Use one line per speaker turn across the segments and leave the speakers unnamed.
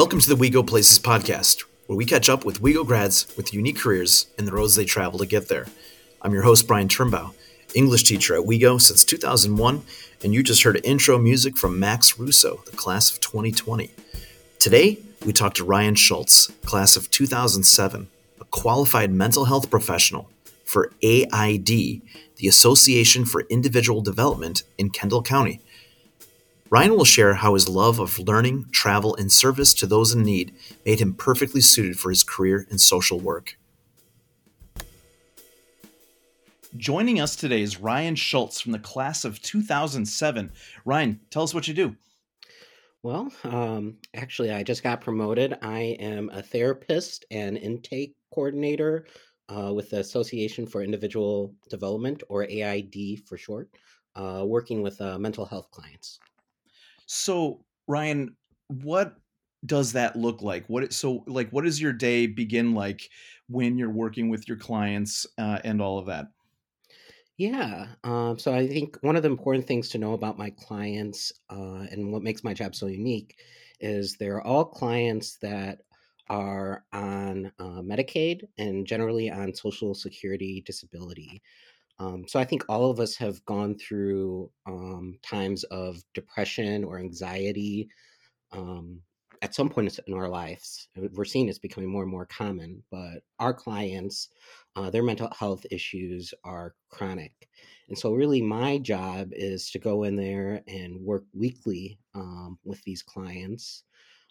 Welcome to the We Go Places podcast, where we catch up with WeGo grads with unique careers and the roads they travel to get there. I'm your host, Brian Turnbow, English teacher at WeGo since 2001, and you just heard intro music from Max Russo, the class of 2020. Today, we talk to Ryan Schultz, class of 2007, a qualified mental health professional for AID, the Association for Individual Development in Kendall County. Ryan will share how his love of learning, travel, and service to those in need made him perfectly suited for his career in social work. Joining us today is Ryan Schultz from the class of 2007. Ryan, tell us what you do.
Well, um, actually, I just got promoted. I am a therapist and intake coordinator uh, with the Association for Individual Development, or AID for short, uh, working with uh, mental health clients.
So, Ryan, what does that look like? What so like what does your day begin like when you're working with your clients uh, and all of that?
Yeah. Um, so I think one of the important things to know about my clients uh, and what makes my job so unique is they're all clients that are on uh, Medicaid and generally on Social Security disability. Um, so I think all of us have gone through um, times of depression or anxiety um, at some point in our lives. We're seeing it's becoming more and more common, but our clients, uh, their mental health issues are chronic. And so, really, my job is to go in there and work weekly um, with these clients.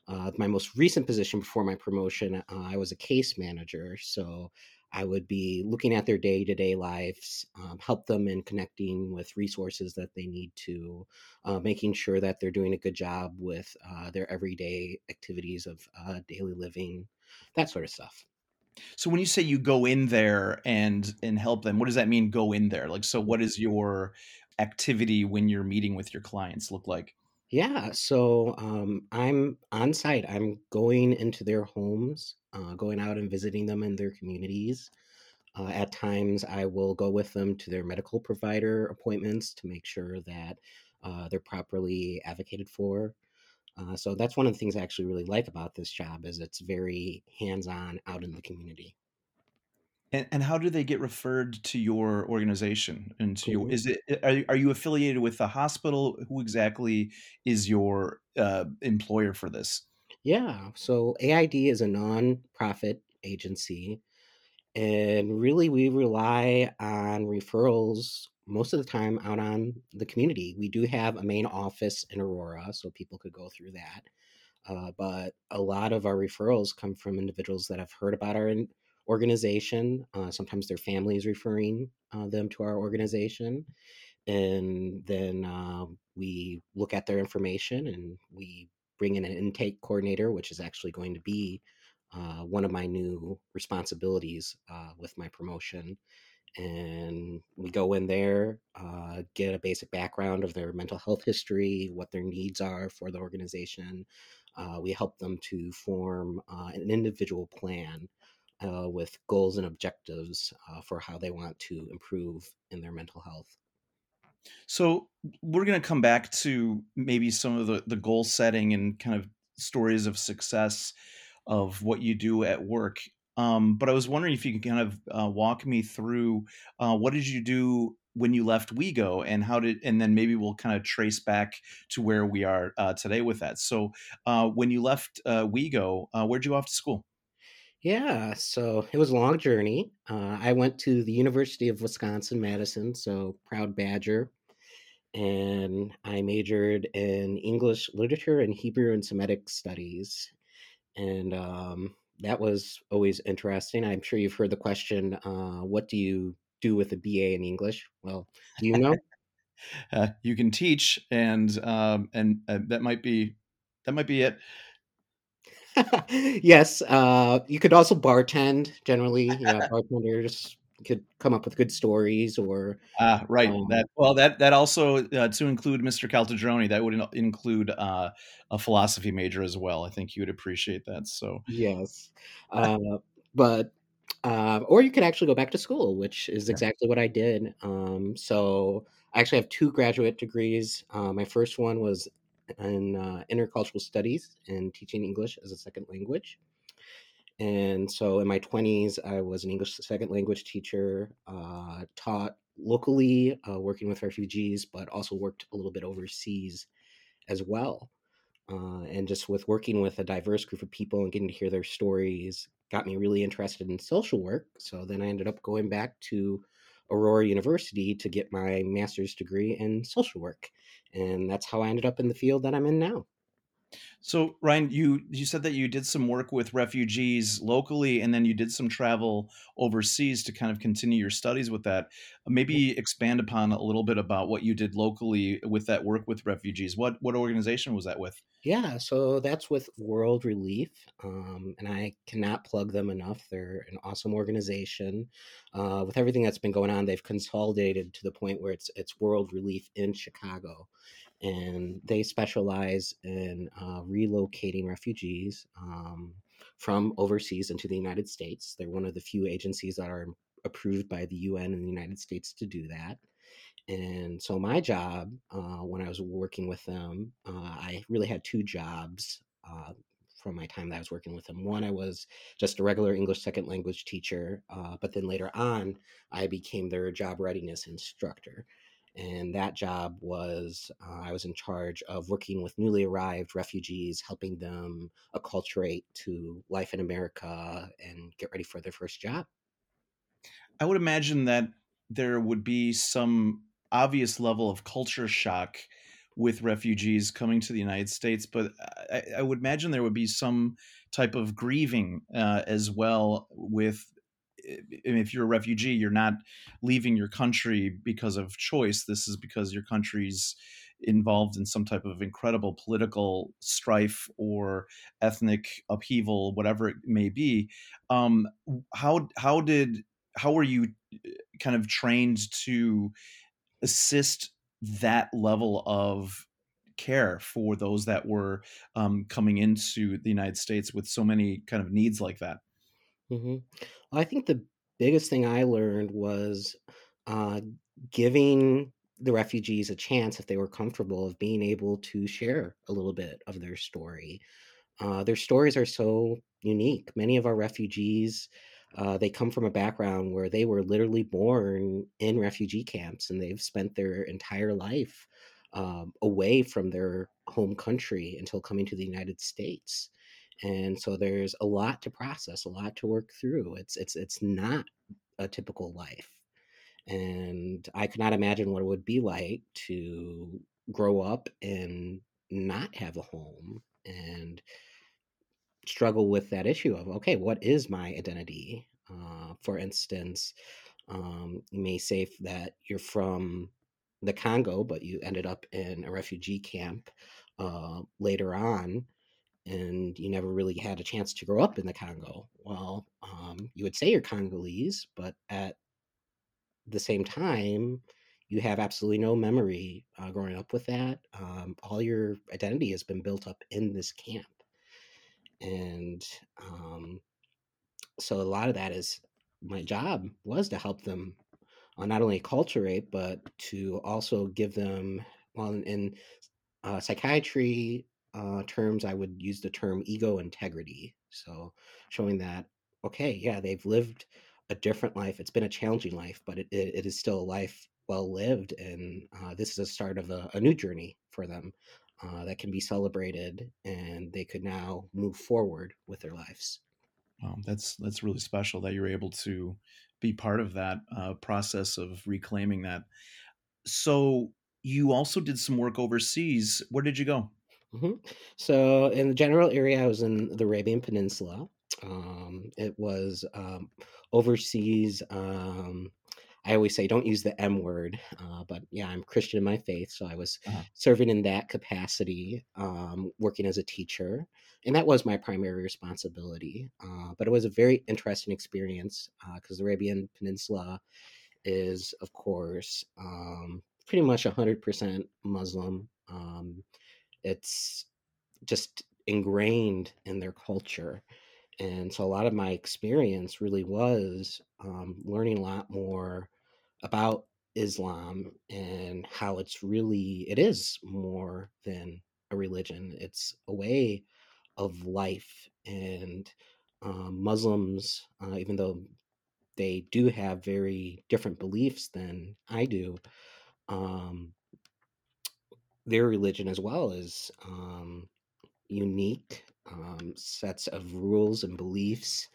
Uh, my most recent position before my promotion, uh, I was a case manager. So I would be looking at their day to day lives, um, help them in connecting with resources that they need to, uh, making sure that they're doing a good job with uh, their everyday activities of uh, daily living, that sort of stuff.
So when you say you go in there and and help them, what does that mean? Go in there, like so. What is your activity when you're meeting with your clients look like?
Yeah, so um, I'm on site. I'm going into their homes, uh, going out and visiting them in their communities. Uh, at times, I will go with them to their medical provider appointments to make sure that uh, they're properly advocated for. Uh, so that's one of the things I actually really like about this job is it's very hands-on out in the community.
And, and how do they get referred to your organization and to your, is it are, you- are you affiliated with the hospital? Who exactly is your uh, employer for this?
Yeah, so AID is a non-profit agency, and really we rely on referrals most of the time out on the community. We do have a main office in Aurora, so people could go through that. Uh, but a lot of our referrals come from individuals that have heard about our organization. Uh, sometimes their family is referring uh, them to our organization. And then uh, we look at their information and we bring in an intake coordinator, which is actually going to be uh, one of my new responsibilities uh, with my promotion. And we go in there, uh, get a basic background of their mental health history, what their needs are for the organization. we help them to form an individual plan uh, with goals and objectives uh, for how they want to improve in their mental health.
So we're going to come back to maybe some of the, the goal setting and kind of stories of success of what you do at work. Um, but I was wondering if you could kind of uh, walk me through uh, what did you do when you left WeGo and how did, and then maybe we'll kind of trace back to where we are uh, today with that. So uh, when you left uh, WeGo, where'd you go off to school?
Yeah, so it was a long journey. Uh, I went to the University of Wisconsin Madison, so proud Badger, and I majored in English literature and Hebrew and Semitic studies, and um, that was always interesting. I'm sure you've heard the question, uh, "What do you do with a BA in English?" Well, do you know?
uh, you can teach, and um, and uh, that might be that might be it.
yes, uh, you could also bartend. Generally, yeah, bartenders could come up with good stories or
ah right um, that well that that also uh, to include mr caltadroni that would include uh, a philosophy major as well i think you would appreciate that so
yes uh, but uh, or you could actually go back to school which is exactly what i did um, so i actually have two graduate degrees uh, my first one was in uh, intercultural studies and teaching English as a second language. And so in my 20s, I was an English second language teacher, uh, taught locally, uh, working with refugees, but also worked a little bit overseas as well. Uh, and just with working with a diverse group of people and getting to hear their stories got me really interested in social work. So then I ended up going back to Aurora University to get my master's degree in social work. And that's how I ended up in the field that I'm in now.
So Ryan, you you said that you did some work with refugees locally, and then you did some travel overseas to kind of continue your studies with that. Maybe expand upon a little bit about what you did locally with that work with refugees. What what organization was that with?
Yeah, so that's with World Relief, um, and I cannot plug them enough. They're an awesome organization. Uh, with everything that's been going on, they've consolidated to the point where it's it's World Relief in Chicago, and they specialize in uh, relocating refugees um, from overseas into the United States. They're one of the few agencies that are approved by the UN and the United States to do that. And so, my job uh, when I was working with them, uh, I really had two jobs uh, from my time that I was working with them. One, I was just a regular English second language teacher, uh, but then later on, I became their job readiness instructor and that job was uh, I was in charge of working with newly arrived refugees, helping them acculturate to life in America and get ready for their first job.
I would imagine that there would be some obvious level of culture shock with refugees coming to the United States, but I, I would imagine there would be some type of grieving uh, as well with if you're a refugee, you're not leaving your country because of choice. This is because your country's involved in some type of incredible political strife or ethnic upheaval, whatever it may be. Um, how how did how were you uh, kind of trained to assist that level of care for those that were um, coming into the United States with so many kind of needs like that?
Mm-hmm. I think the biggest thing I learned was uh, giving the refugees a chance, if they were comfortable, of being able to share a little bit of their story. Uh, their stories are so unique. Many of our refugees, uh, they come from a background where they were literally born in refugee camps and they've spent their entire life um, away from their home country until coming to the United States and so there's a lot to process a lot to work through it's it's it's not a typical life and i could not imagine what it would be like to grow up and not have a home and struggle with that issue of okay what is my identity? Uh, for instance um, you may say that you're from the congo but you ended up in a refugee camp uh, later on and you never really had a chance to grow up in the Congo. Well, um, you would say you're Congolese, but at the same time, you have absolutely no memory uh, growing up with that. Um, all your identity has been built up in this camp. And um, so a lot of that is my job was to help them uh, not only acculturate, but to also give them, well, in, in uh, psychiatry, uh, terms, I would use the term ego integrity. So showing that, okay, yeah, they've lived a different life. It's been a challenging life, but it, it, it is still a life well lived. And uh, this is a start of a, a new journey for them uh, that can be celebrated and they could now move forward with their lives.
Wow, that's that's really special that you're able to be part of that uh, process of reclaiming that. So you also did some work overseas. Where did you go?
Hmm So, in the general area, I was in the Arabian Peninsula. Um, it was um, overseas. Um, I always say don't use the M word, uh, but yeah, I'm Christian in my faith, so I was uh-huh. serving in that capacity, um, working as a teacher, and that was my primary responsibility. Uh, but it was a very interesting experience because uh, the Arabian Peninsula is, of course, um, pretty much 100% Muslim. Um, it's just ingrained in their culture. And so a lot of my experience really was um, learning a lot more about Islam and how it's really, it is more than a religion; it's a way of life. And um, Muslims, uh, even though they do have very different beliefs than I do, um, their religion as well is um, unique um, sets of rules and beliefs.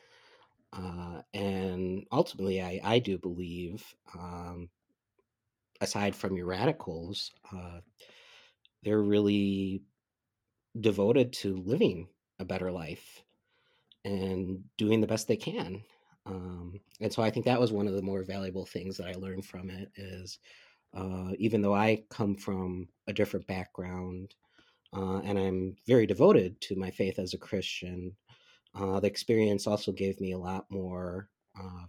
Uh, and ultimately, I, I do believe, um, aside from your radicals, uh, they're really devoted to living a better life and doing the best they can. Um, and so I think that was one of the more valuable things that I learned from it is uh, even though I come from a different background uh, and I'm very devoted to my faith as a Christian, uh, the experience also gave me a lot more uh,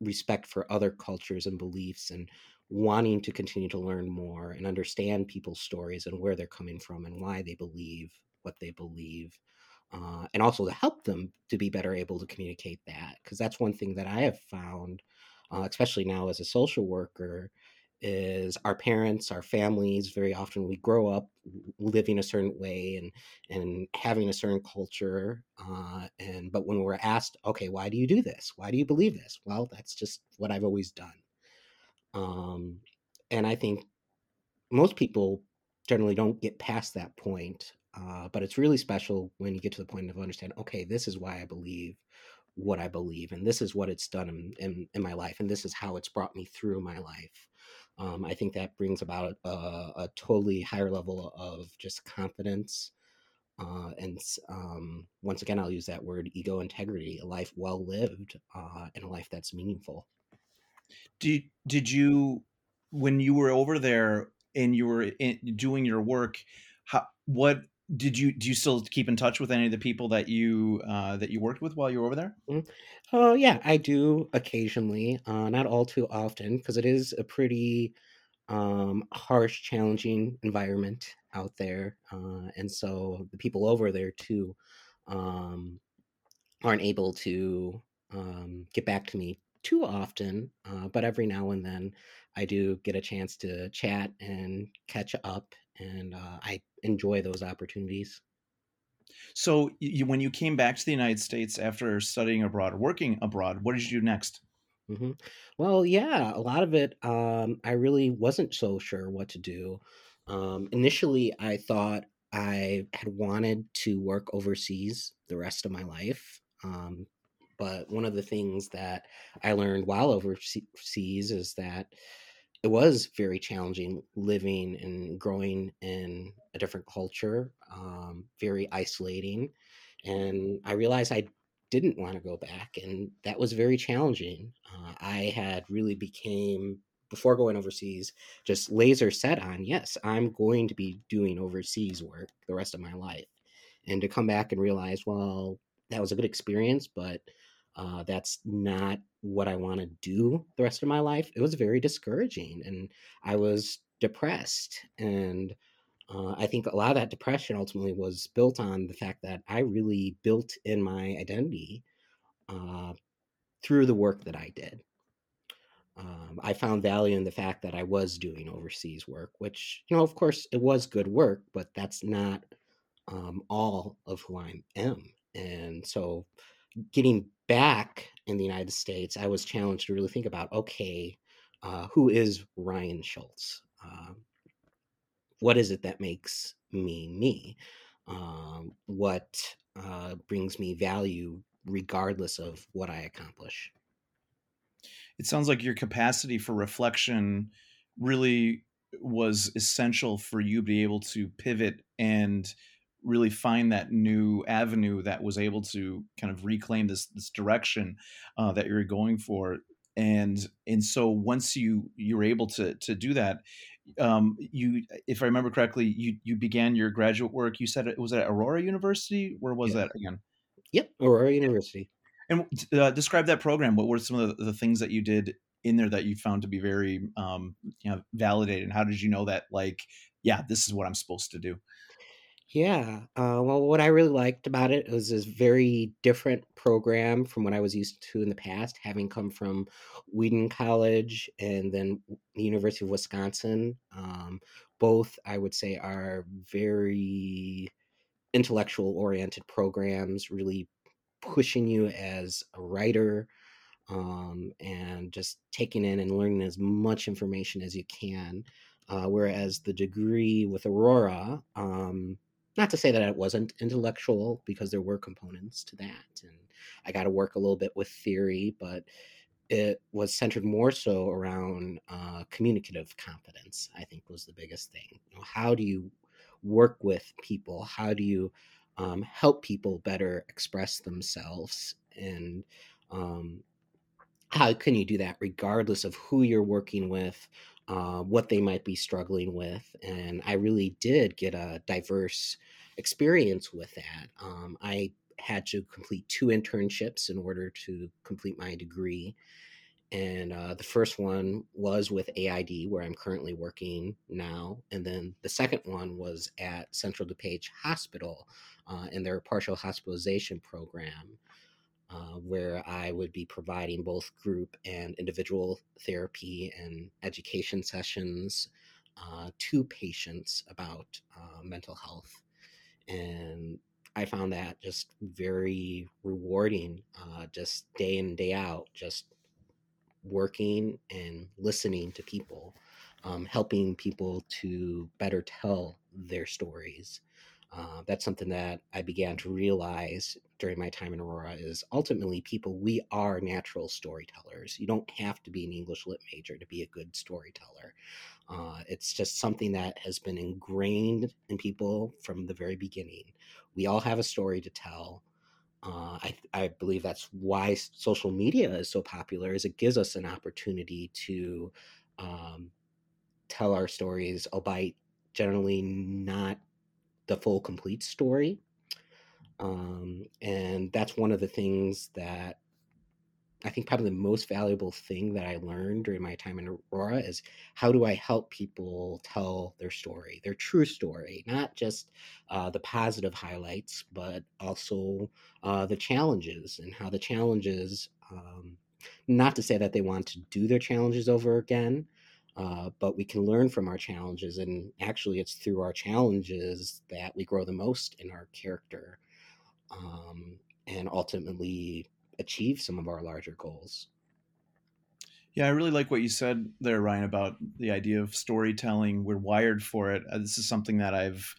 respect for other cultures and beliefs and wanting to continue to learn more and understand people's stories and where they're coming from and why they believe what they believe. Uh, and also to help them to be better able to communicate that. Because that's one thing that I have found, uh, especially now as a social worker, is our parents, our families, very often we grow up living a certain way and and having a certain culture. Uh, and but when we're asked, okay, why do you do this? Why do you believe this? Well, that's just what I've always done. Um, and I think most people generally don't get past that point. Uh, but it's really special when you get to the point of understanding, okay, this is why I believe what I believe, and this is what it's done in, in, in my life, and this is how it's brought me through my life um, I think that brings about a, a, totally higher level of just confidence. Uh, and um, once again, I'll use that word ego integrity, a life well lived uh, and a life that's meaningful.
Did, did you, when you were over there and you were in, doing your work, how, what did you do you still keep in touch with any of the people that you uh, that you worked with while you were over there?
Mm. Oh yeah, I do occasionally, uh, not all too often, because it is a pretty um, harsh, challenging environment out there, uh, and so the people over there too um, aren't able to um, get back to me too often. Uh, but every now and then, I do get a chance to chat and catch up, and uh, I enjoy those opportunities.
So, you, when you came back to the United States after studying abroad, working abroad, what did you do next?
hmm Well, yeah, a lot of it, um, I really wasn't so sure what to do. Um, initially, I thought I had wanted to work overseas the rest of my life. Um, but one of the things that I learned while overseas is that it was very challenging living and growing in a different culture, um, very isolating. And I realized I didn't want to go back, and that was very challenging. Uh, I had really became before going overseas just laser set on yes, I'm going to be doing overseas work the rest of my life, and to come back and realize, well, that was a good experience, but uh, that's not what I want to do the rest of my life. It was very discouraging and I was depressed. And uh, I think a lot of that depression ultimately was built on the fact that I really built in my identity uh, through the work that I did. Um, I found value in the fact that I was doing overseas work, which, you know, of course, it was good work, but that's not um, all of who I am. And so getting back in the United States, I was challenged to really think about okay, uh, who is Ryan Schultz? Uh, what is it that makes me me? Um, what uh, brings me value regardless of what I accomplish?
It sounds like your capacity for reflection really was essential for you to be able to pivot and really find that new avenue that was able to kind of reclaim this this direction uh, that you're going for. And and so once you you're able to to do that um, you if i remember correctly you you began your graduate work you said it was at aurora university? Where was that again?
Yep aurora university.
And uh, describe that program. What were some of the, the, things that you did in there that you found to be very um, you know validated and how did you know that like yeah this is what i'm supposed to do
Yeah. Uh, well, what I really liked about it was this very different program from what I was used to in the past, having come from Wheaton College and then the University of Wisconsin. Um, both, I would say, are very intellectual oriented programs, really pushing you as a writer um, and just taking in and learning as much information as you can. Uh, whereas the degree with Aurora, um, not to say that it wasn't intellectual because there were components to that and i got to work a little bit with theory but it was centered more so around uh, communicative competence i think was the biggest thing. You know, how do you work with people? How do you um, help people better express themselves? And um, how can you do that regardless of who you're working with uh, what they might be struggling with. And I really did get a diverse experience with that. Um, I had to complete two internships in order to complete my degree. And uh, the first one was with AID, where I'm currently working now. And then the second one was at Central DuPage Hospital uh, in their partial hospitalization program. Uh, where I would be providing both group and individual therapy and education sessions uh, to patients about uh, mental health. And I found that just very rewarding, uh, just day in, day out, just working and listening to people, um, helping people to better tell their stories. Uh, that's something that I began to realize during my time in Aurora is ultimately people, we are natural storytellers. You don't have to be an English lit major to be a good storyteller. Uh, it's just something that has been ingrained in people from the very beginning. We all have a story to tell. Uh, I, I believe that's why social media is so popular is it gives us an opportunity to um, tell our stories, albeit generally not the full complete story. Um, and that's one of the things that I think probably the most valuable thing that I learned during my time in Aurora is how do I help people tell their story, their true story, not just uh, the positive highlights, but also uh, the challenges and how the challenges, um, not to say that they want to do their challenges over again, uh, but we can learn from our challenges. And actually, it's through our challenges that we grow the most in our character um, and ultimately achieve some of our larger goals.
Yeah, I really like what you said there, Ryan, about the idea of storytelling. We're wired for it. Uh, this is something that I've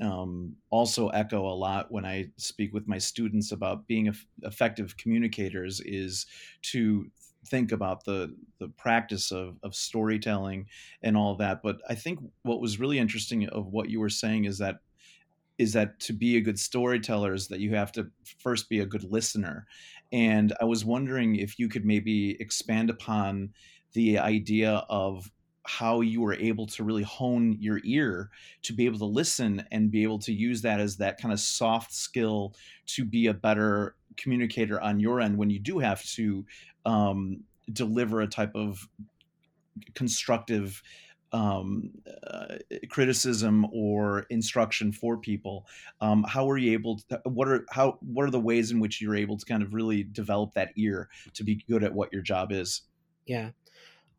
um, also echo a lot when I speak with my students about being effective communicators is to think about the the practice of of storytelling and all that. But I think what was really interesting of what you were saying is that is that to be a good storyteller is that you have to first be a good listener. And I was wondering if you could maybe expand upon the idea of how you were able to really hone your ear to be able to listen and be able to use that as that kind of soft skill to be a better communicator on your end when you do have to um, deliver a type of constructive um, uh, criticism or instruction for people. Um, how are you able to? What are how? What are the ways in which you're able to kind of really develop that ear to be good at what your job is?
Yeah,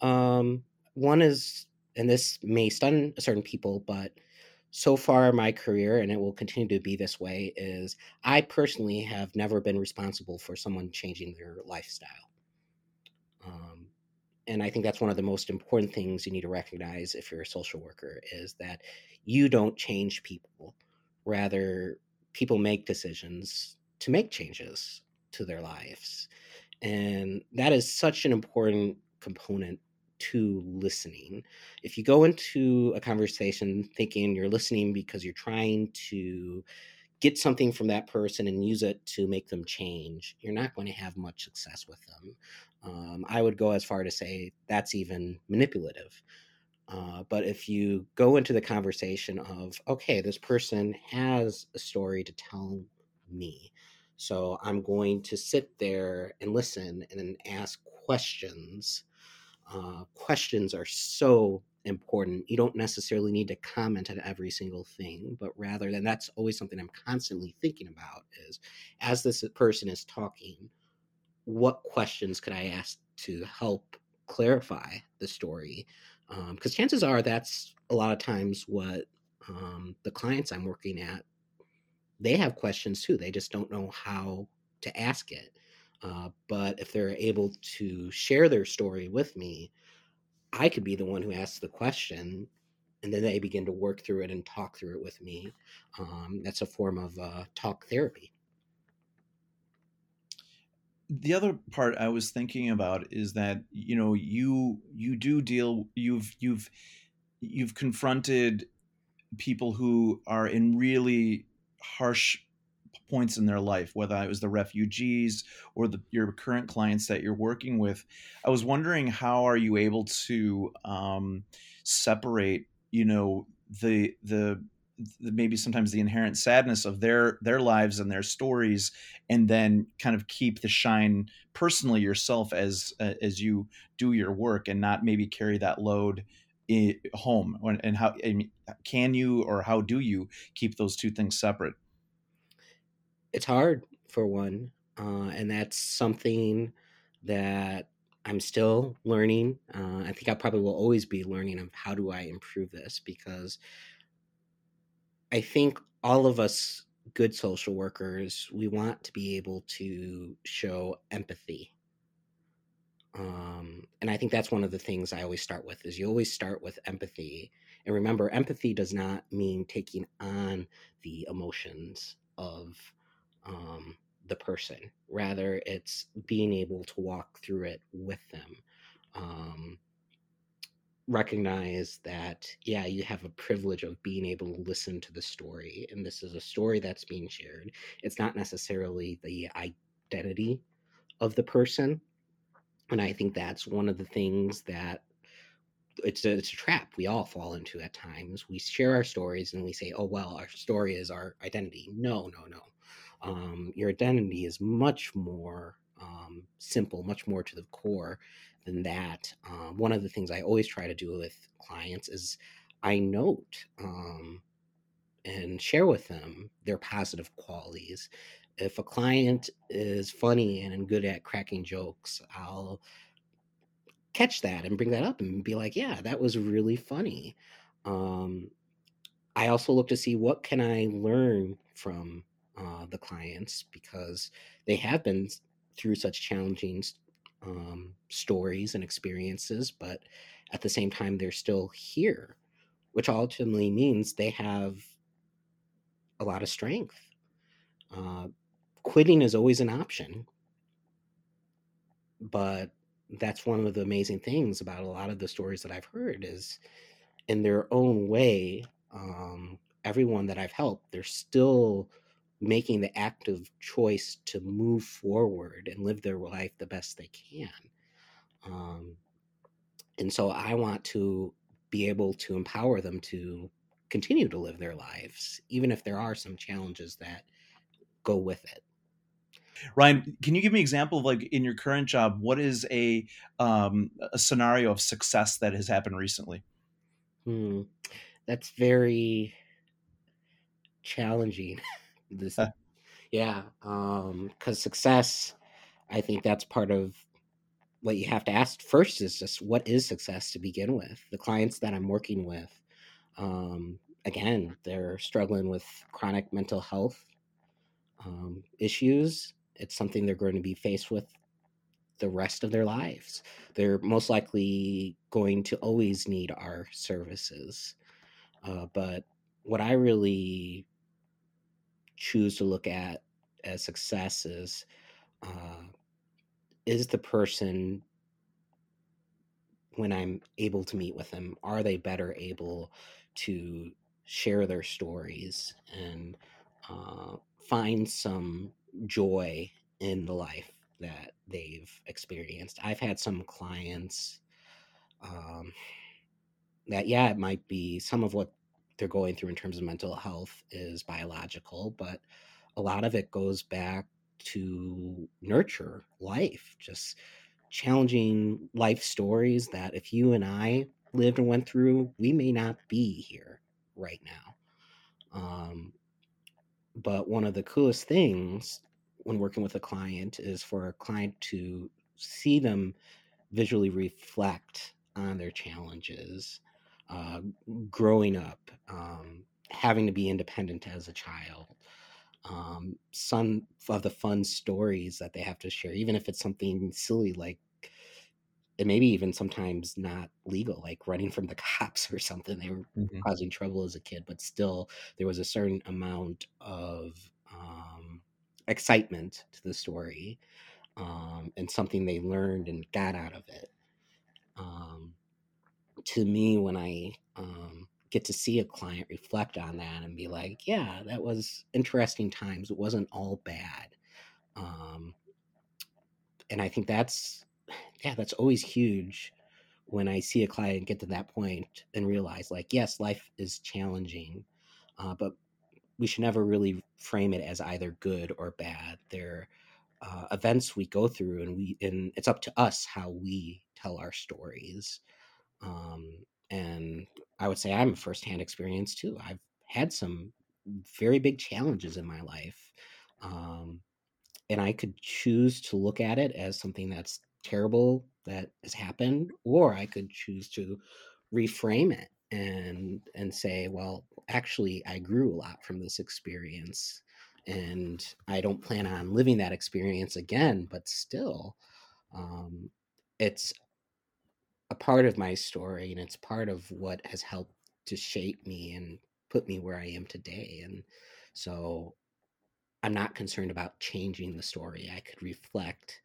um, one is, and this may stun certain people, but so far my career, and it will continue to be this way, is I personally have never been responsible for someone changing their lifestyle. And I think that's one of the most important things you need to recognize if you're a social worker is that you don't change people. Rather, people make decisions to make changes to their lives. And that is such an important component to listening. If you go into a conversation thinking you're listening because you're trying to get something from that person and use it to make them change, you're not going to have much success with them. Um, I would go as far to say that's even manipulative. Uh, but if you go into the conversation of, okay, this person has a story to tell me, so I'm going to sit there and listen and then ask questions uh, questions are so important. You don't necessarily need to comment on every single thing, but rather, and that's always something I'm constantly thinking about is as this person is talking, what questions could I ask to help clarify the story? Because um, chances are that's a lot of times what um, the clients I'm working at they have questions too. They just don't know how to ask it. Uh, but if they're able to share their story with me, I could be the one who asks the question, and then they begin to work through it and talk through it with me. Um, that's a form of uh, talk therapy.
The other part I was thinking about is that you know you you do deal you've you've you've confronted people who are in really harsh points in their life, whether it was the refugees or the, your current clients that you're working with. I was wondering how are you able to um, separate, you know, the, the the maybe sometimes the inherent sadness of their their lives and their stories, and then kind of keep the shine personally yourself as uh, as you do your work, and not maybe carry that load home. And how can you or how do you keep those two things separate?
It's hard for one uh, and that's something that i'm still learning. Uh, i think i probably will always be learning of how do i improve this because i think all of us good social workers we want to be able to show empathy um, and I think that's one of the things I always start with is you always start with empathy. And remember, empathy does not mean taking on the emotions of um, the person. Rather, it's being able to walk through it with them. Um, recognize that, yeah, you have a privilege of being able to listen to the story. And this is a story that's being shared. It's not necessarily the identity of the person and I think that's one of the things that it's a, it's a trap we all fall into at times. We share our stories and we say, "Oh well, our story is our identity." No, no, no. Um, your identity is much more um, simple, much more to the core than that. Um, one of the things I always try to do with clients is I note um, and share with them their positive qualities if a client is funny and good at cracking jokes, I'll catch that and bring that up and be like, yeah, that was really funny. Um, I also look to see what can I learn from uh, the clients because they have been through such challenging um, stories and experiences, but at the same time, they're still here, which ultimately means they have a lot of strength. Uh, quitting is always an option. But that's one of the amazing things about a lot of the stories that I've heard is in their own way, um, everyone that I've helped, they're still making the active choice to move forward and live their life the best they can. Um, and so I want to be able to empower them to continue to live their lives, even if there are some challenges that go with it.
Ryan, can you give me an example of like in your current job, what is a um, a scenario of success that has happened recently?
Hmm. That's very challenging. this, yeah, um because success, I think that's part of what you have to ask first is just what is success to begin with. The clients that I'm working with, um, again, they're struggling with chronic mental health um, issues it's something they're going to be faced with the rest of their lives. They're most likely going to always need our services. Uh, but what I really choose to look at as successes is uh, is the person when I'm able to meet with them, are they better able to share their stories and uh, find some joy in the life that they've experienced. I've had some clients um, that, yeah, it might be some of what they're going through in terms of mental health is biological, but a lot of it goes back to nurture life, just challenging life stories that if you and I lived and went through, we may not be here right now. Um, but one of the coolest things when working with a client is for a client to see them visually reflect on their challenges, uh, growing up, um, having to be independent as a child, um, some of the fun stories that they have to share, even if it's something silly like and maybe even sometimes not legal, like running from the cops or something. They were mm-hmm. causing trouble as a kid, but still there was a certain amount of um, excitement to the story um, and something they learned and got out of it. Um, to me, when I um, get to see a client reflect on that and be like, yeah, that was interesting times. It wasn't all bad. Um, and I think that's yeah, that's always huge when I see a client get to that point and realize, like, yes, life is challenging, uh, but we should never really frame it as either good or bad. They're uh, events we go through, and we and it's up to us how we tell our stories. Um, and I would say I'm a firsthand experience too. I've had some very big challenges in my life. Um, and I could choose to look at it as something that's terrible that has happened, or I could choose to reframe it and and say, well, actually, I grew a lot from this experience, and I don't plan on living that experience again. But still, um, it's a part of my story, and it's part of what has helped to shape me and put me where I am today. And so, I'm not concerned about changing the story. I could reflect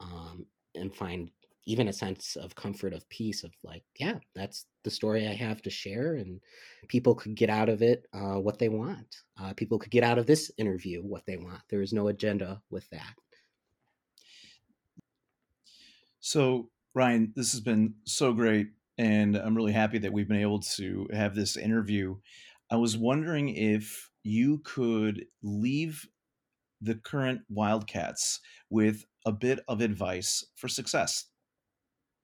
um, and find even a sense of comfort of peace of like yeah that's the story i have to share and people could get out of it uh, what they want uh, people could get out of this interview what they want there is no agenda with that
so ryan this has been so great and i'm really happy that we've been able to have this interview i was wondering if you could leave the current wildcats with a bit of advice for success?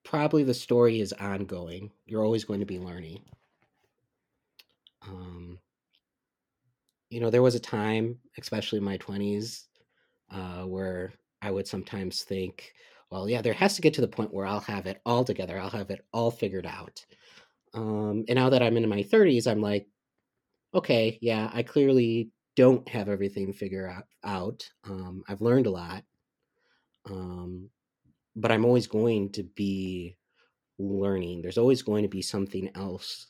Probably the story is ongoing. You're always going to be learning. Um, you know, there was a time, especially in my 20s, uh, where I would sometimes think, well, yeah, there has to get to the point where I'll have it all together. I'll have it all figured out. Um, and now that I'm in my 30s, I'm like, okay, yeah, I clearly don't have everything figured out. out. Um, I've learned a lot. Um, but I'm always going to be learning. There's always going to be something else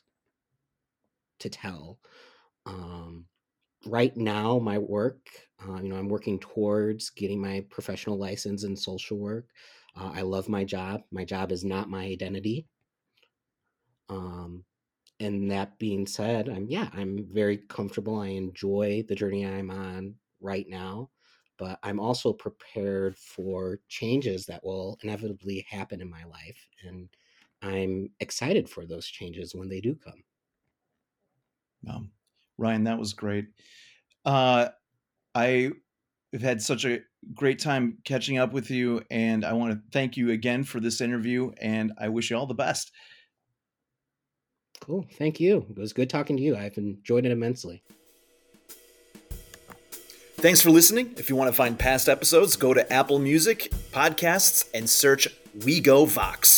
to tell. Um, right now, my work, uh, you know, I'm working towards getting my professional license in social work. Uh, I love my job. My job is not my identity. Um, and that being said, I'm yeah, I'm very comfortable. I enjoy the journey I'm on right now but I'm also prepared for changes that will inevitably happen in my life. And I'm excited for those changes when they do come.
Um, Ryan, that was great. Uh, I have had such a great time catching up with you, and I want to thank you again for this interview, and I wish you all the best.
Cool. Thank you. It was good talking to you. I've enjoyed it immensely.
Thanks for listening. If you want to find past episodes, go to Apple Music, Podcasts, and search We Go Vox.